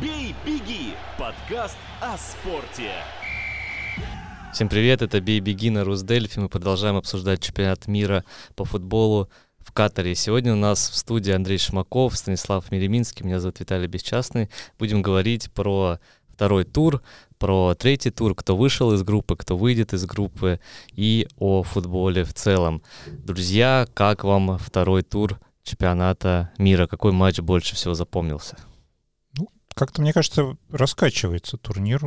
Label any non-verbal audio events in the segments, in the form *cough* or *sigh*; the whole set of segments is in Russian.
«Бей, беги» — подкаст о спорте. Всем привет, это «Бей, беги» на Русдельфи. Мы продолжаем обсуждать чемпионат мира по футболу в Катаре. Сегодня у нас в студии Андрей Шмаков, Станислав Мереминский, меня зовут Виталий Бесчастный. Будем говорить про второй тур, про третий тур, кто вышел из группы, кто выйдет из группы и о футболе в целом. Друзья, как вам второй тур чемпионата мира? Какой матч больше всего запомнился? Как-то, мне кажется, раскачивается турнир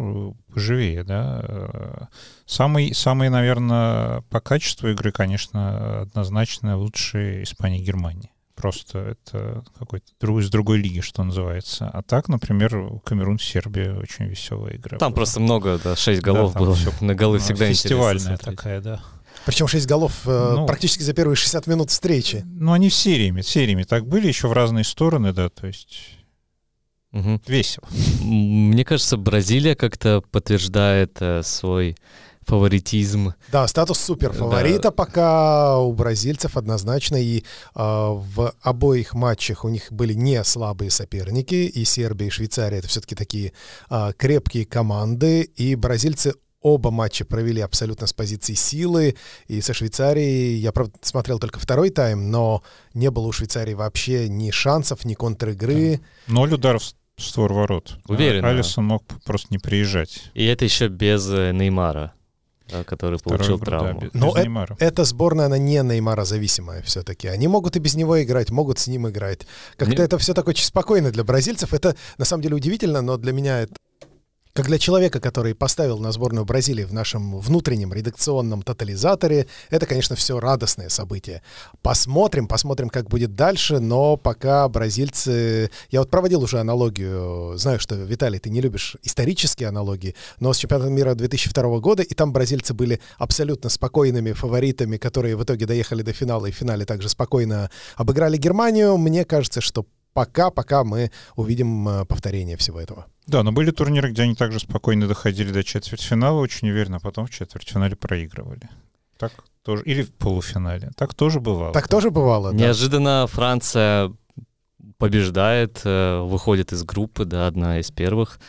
поживее, да. Самый, самый, наверное, по качеству игры, конечно, однозначно лучшие Испания и Германия. Просто это какой-то друг, из другой лиги, что называется. А так, например, Камерун, Сербия очень веселая игра. Там была. просто много, да, 6 голов Да, было. всё, *laughs* На голы ну, всегда Фестивальная интересно смотреть. такая, да. Причем 6 голов э, Ну. практически за первые 60 минут встречи. Ну, они сериями, сериями так были, еще в разные стороны, да, то есть Мгм. весело. Мне кажется, Бразилия как-то подтверждает э, свой фаворитизм. Да, статус суперфаворита пока у бразильцев однозначно. И э, в обоих матчах у них были не слабые соперники. И Сербия, и Швейцария — это все-таки такие э, крепкие команды. И бразильцы оба матча провели абсолютно с позиции силы. И со Швейцарией я, правда, смотрел только второй тайм, но не было у Швейцарии вообще ни шансов, ни контр-игры. Ноль ударов створ ворот. Уверенно. Алисон мог просто не приезжать. И это еще без э, Неймара, да, который Второй получил игру, да, травму. без- Но без э-. Эта сборная, она не Неймара зависимая все-таки. Они могут и без него играть, могут с ним играть. Как-то Мне- это все так очень спокойно для бразильцев. Это на самом деле удивительно, но для меня это как для человека, который поставил на сборную Бразилии в нашем внутреннем редакционном тотализаторе, это, конечно, все радостное событие. Посмотрим, посмотрим, как будет дальше, но пока бразильцы... Я вот проводил уже аналогию, знаю, что, Виталий, ты не любишь исторические аналогии, но с чемпионатом мира 2002 года, и там бразильцы были абсолютно спокойными фаворитами, которые в итоге доехали до финала, и в финале также спокойно обыграли Германию. Мне кажется, что пока-пока мы увидим э, повторение всего этого. Да, но были турниры, где они также спокойно доходили до четвертьфинала очень уверенно, а потом в четвертьфинале проигрывали. Так тоже. Или в полуфинале. Так тоже бывало. Так тоже бывало, да? Неожиданно Франция побеждает, э, выходит из группы, да, одна из первых.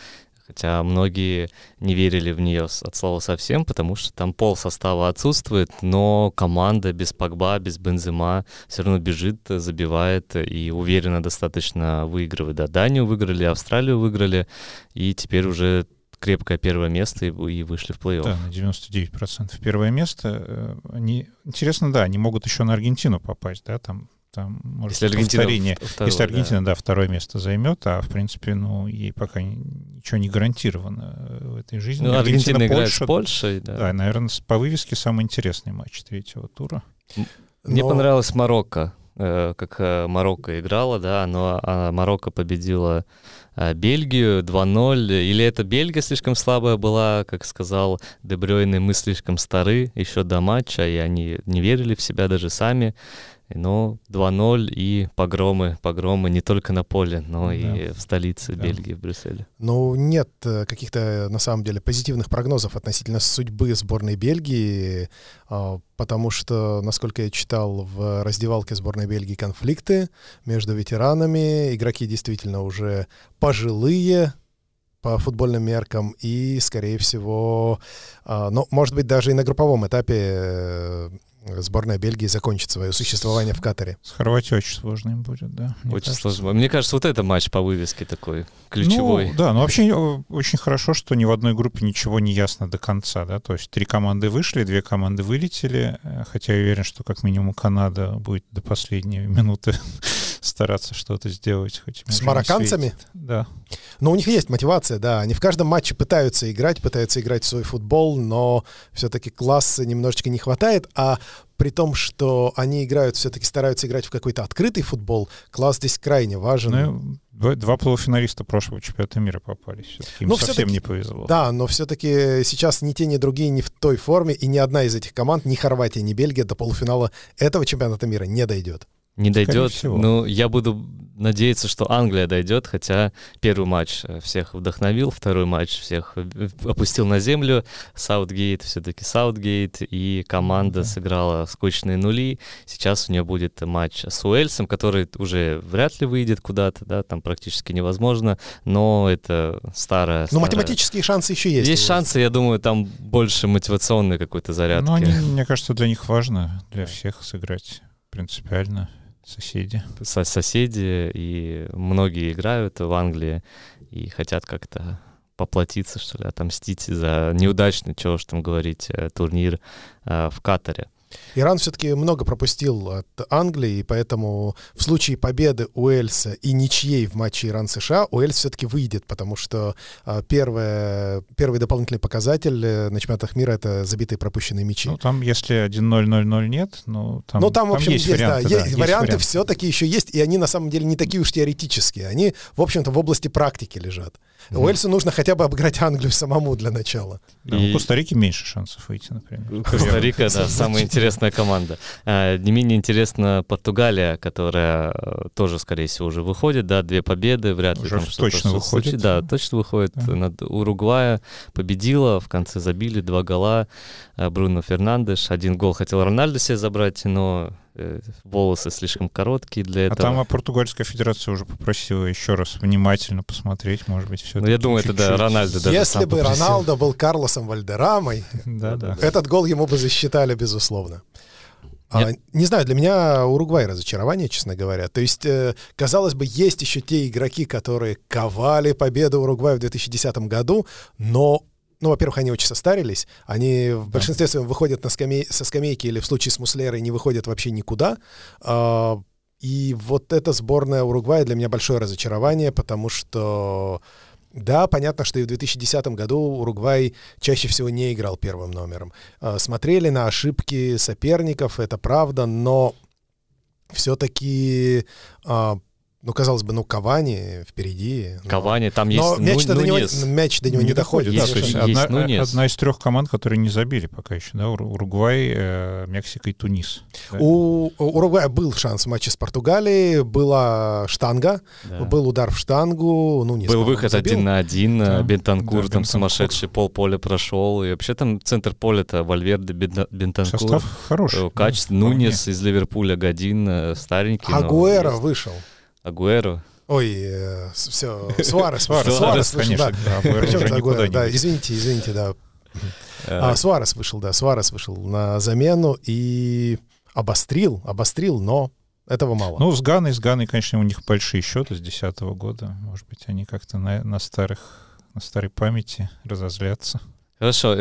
Хотя многие не верили в нее от слова совсем, потому что там пол состава отсутствует, но команда без Погба, без Бензема все равно бежит, забивает и уверенно достаточно выигрывает. Да, Данию выиграли, Австралию выиграли, и теперь уже крепкое первое место и, и вышли в плей-офф. Да, на 99% первое место. Э, Они, интересно, да, они могут еще на Аргентину попасть, да, там, там может Если Аргентина повторение. второе, Если да. Аргентина, да. второе место займет, а в принципе, ну, ей пока ни- ничего не гарантировано э, в этой жизни. Ну, Аргентина играет с Польша, Польшей, да. Да, наверное, по вывеске самый интересный матч третьего тура. Мне Но- понравилось Марокко, э, как э, Марокко играла, да, но а, Марокко победила Бельгию 2-0. Или это Бельгия слишком слабая была, как сказал Дебрёйн, и мы слишком стары еще до матча, и они не верили в себя даже сами. Но 2-0 и погромы, погромы не только на поле, но и в столице Да. Бельгии, в Брюсселе. Ну, нет э, каких-то, на самом деле, позитивных прогнозов относительно судьбы сборной Бельгии, а, потому что, насколько я читал, в раздевалке сборной Бельгии конфликты между ветеранами, игроки действительно уже пожилые, по футбольным меркам, и, скорее всего, а, ну, может быть, даже и на групповом этапе э, сборная Бельгии закончит свое существование в Катаре. С Хорватией очень сложно им будет, да. мне Очень кажется. сложно. Мне кажется, вот это матч по вывеске такой ключевой. Ну, да, но вообще э, очень хорошо, что ни в одной группе ничего не ясно до конца, да, то есть три команды вышли, две команды вылетели, э, хотя я уверен, что как минимум Канада будет до последней минуты *laughs* стараться что-то сделать. Хоть С марокканцами? Да. Но у них есть мотивация, да. Они в каждом матче пытаются играть, пытаются играть в свой футбол, но все-таки класса немножечко не хватает. А при том, что они играют, все-таки стараются играть в какой-то открытый футбол, класс здесь крайне важен. Ну, два, два полуфиналиста прошлого чемпионата мира попались. Все-таки им Ну, совсем всё-таки- не повезло. Да, но все-таки сейчас ни те, ни другие не в той форме, и ни одна из этих команд, ни Хорватия, ни Бельгия до полуфинала этого чемпионата мира не дойдет. Не дойдет. всего. Ну, я буду надеяться, что Англия дойдет, хотя первый матч э, всех вдохновил, второй матч всех э, опустил на землю. Саутгейт все-таки Саутгейт, и команда Да. сыграла скучные нули. Сейчас у нее будет матч с Уэльсом, который уже вряд ли выйдет куда-то, да, там практически невозможно, но это старая... Но старая- математические шансы еще есть. Есть шансы, я думаю, там больше мотивационной какой-то зарядки. Ну, мне кажется, для них важно, для всех сыграть принципиально. Соседи. со- соседи, и многие играют в Англии и хотят как-то поплатиться, что ли, отомстить за неудачный, чего уж там говорить, э, турнир э, в Катаре. Иран все-таки много пропустил от Англии, и поэтому в случае победы Уэльса и ничьей в матче Иран-США Уэльс все-таки выйдет, потому что а, первое, первый дополнительный показатель э, на чемпионатах мира — это забитые пропущенные мячи. Ну, там, если 1-0-0-0 нет, ну, там, ну, там, в общем, есть, есть, варианты. да, да, есть варианты. все-таки еще есть, и они на самом деле не такие уж теоретические. Они, в общем-то, в области практики лежат. Мгм. Уэльсу нужно хотя бы обыграть Англию самому для начала. Да, И- У Коста-Рики меньше шансов выйти, например. Коста-Рика, да, самая интересная команда. А, Не менее интересна Португалия, которая э, тоже, скорее всего, уже выходит, да, две победы, вряд ли Уже там точно выходит. случится. Да, точно выходит. Да. Над Уругвая победила, в конце забили два гола. А, Бруно Фернандеш, один гол хотел Рональдо себе забрать, но волосы слишком короткие для А этого. там а Португальская федерация уже попросила еще раз внимательно посмотреть, может быть, все Ну, я думаю, это да, Рональдо даже Если сам бы попросил. Роналдо был Карлосом Вальдерамой. Этот гол ему бы засчитали, безусловно. А, не знаю, для меня Уругвай разочарование, честно говоря. То есть, э, казалось бы, есть еще те игроки, которые ковали победу Уругвая в 2010 году, но, ну, во-первых, они очень состарились, они в большинстве своем выходят на скамей- со скамейки или в случае с Муслерой не выходят вообще никуда. А, и вот эта сборная Уругвая для меня большое разочарование, потому что да, понятно, что и в 2010 году Уругвай чаще всего не играл первым номером. Э, Смотрели на ошибки соперников, это правда, но все-таки, ну, казалось бы, ну, Кавани впереди. но- Кавани, там Но есть мяч, ну, до него, мяч до него не, доходит. да, Есть то есть одна, Нунес. одна из трех команд, которые не забили пока еще, да, Уру- Уругвай, э, Мексика и Тунис. Да. У у Уругвая был шанс в матче с Португалией, была штанга, Да. был удар в штангу, ну, не Был выход один на один, Да. да. Бентанкур Да, там Бентанкур. сумасшедший пол поля прошел. И вообще там центр поля-то Вальверде, Бен- Бентанкур. Состав хороший. Э, Качество. да, вполне. Нунес из Ливерпуля Годин, э, старенький. но Агуэро есть. вышел. Агуэро. Ой, все, Суарес, Суарес, Суарес вышел, конечно, да. да, Причем Агуэро, извините, извините, да. Э, А, Суарес вышел, да, Суарес вышел на замену и обострил, обострил, но этого мало. Ну, с Ганой, с Ганой, конечно, у них большие счеты с 2010 года. Может быть, они как-то на, на старых, на старой памяти разозлятся. Хорошо.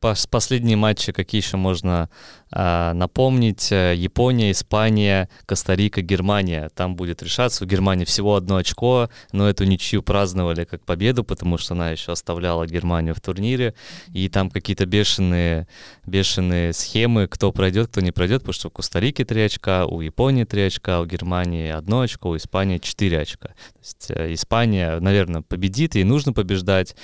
Пос- Последние матчи, какие еще можно а, напомнить? Э, Япония, Испания, Коста-Рика, Германия. Там будет решаться. У Германии всего одно очко, но эту ничью праздновали как победу, потому что она еще оставляла Германию в турнире. И там какие-то бешеные, бешеные схемы, кто пройдет, кто не пройдет, потому что у Коста-Рики 3 очка, у Японии 3 очка, у Германии одно очко, у Испании 4 очка. То есть э, Испания, наверное, победит, ей нужно побеждать.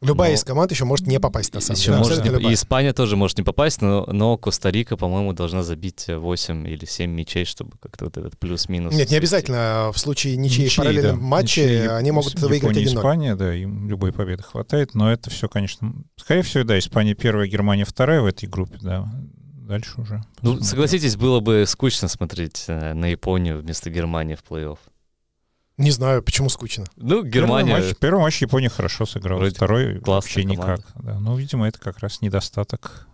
Любая но- из команд еще может не попасть на самом деле. может не- и Испания тоже может не попасть, но, но Коста-Рика, по-моему, должна забить 8 или 7 мячей, чтобы как-то вот этот плюс-минус... Нет, не обязательно. В случае ничьей в Ничьи, параллельном да. матче Ничьи, они могут Япония, выиграть 1-0. Испания, да, им любой победы хватает, но это все, конечно, скорее всего, да, Испания первая, Германия вторая в этой группе, да. Дальше уже. Ну, посмотрим. согласитесь, было бы скучно смотреть э, на Японию вместо Германии в плей-офф. Не знаю, почему скучно. Ну, Первый Германия... матч, первый матч Япония хорошо сыграла, Вроде второй вообще команда. никак. Да. Ну, видимо, это как раз недостаток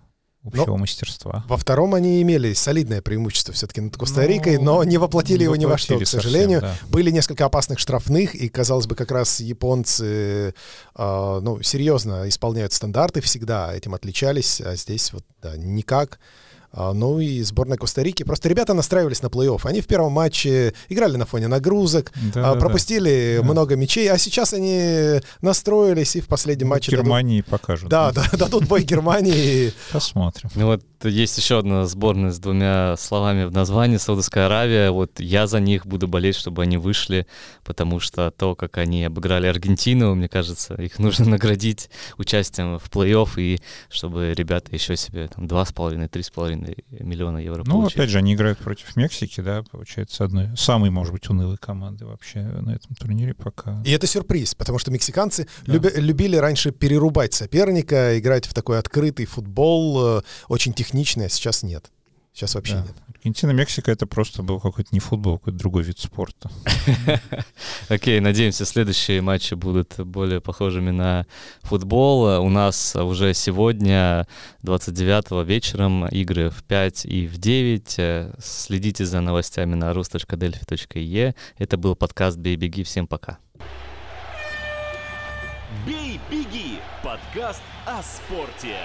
общего мастерства. Во втором они имели солидное преимущество все-таки над Коста-Рикой, Ну, но не воплотили его ни во что, к совсем, сожалению. да. Были несколько опасных штрафных, и, казалось бы, как раз японцы э, ну, серьезно исполняют стандарты всегда, этим отличались, а здесь вот да, никак. А, Ну и сборная Коста-Рики. Просто ребята настраивались на плей-офф. Они в первом матче играли на фоне нагрузок, Да, а, да, пропустили Да. много мячей, а сейчас они настроились и в последнем Вот матче дадут- Германии покажут. Да, да, дадут бой Германии. Посмотрим. Ну вот есть еще одна сборная с двумя словами в названии Саудовская Аравия. Вот я за них буду болеть, чтобы они вышли, потому что то, как они обыграли Аргентину, мне кажется, их нужно *laughs* наградить участием в плей-офф и чтобы ребята еще себе там два с половиной, три с половиной миллиона евро Ну, получили. опять же, они играют против Мексики, да, получается, одной самой, может быть, унылой команды вообще на этом турнире пока. И это сюрприз, потому что мексиканцы люби- любили раньше перерубать соперника, играть в такой открытый футбол, э, очень техничный, а сейчас нет. Сейчас вообще Да. нет. Аргентина, Мексика это просто был какой-то не футбол, какой-то другой вид спорта. *laughs* Окей, надеемся, следующие матчи будут более похожими на футбол. У нас уже сегодня, 29 вечером, игры в 5 и в 9. Э, Следите за новостями на rus.delphi.e. Это был подкаст «Бей, беги». Всем пока. «Бей, беги» — подкаст о спорте.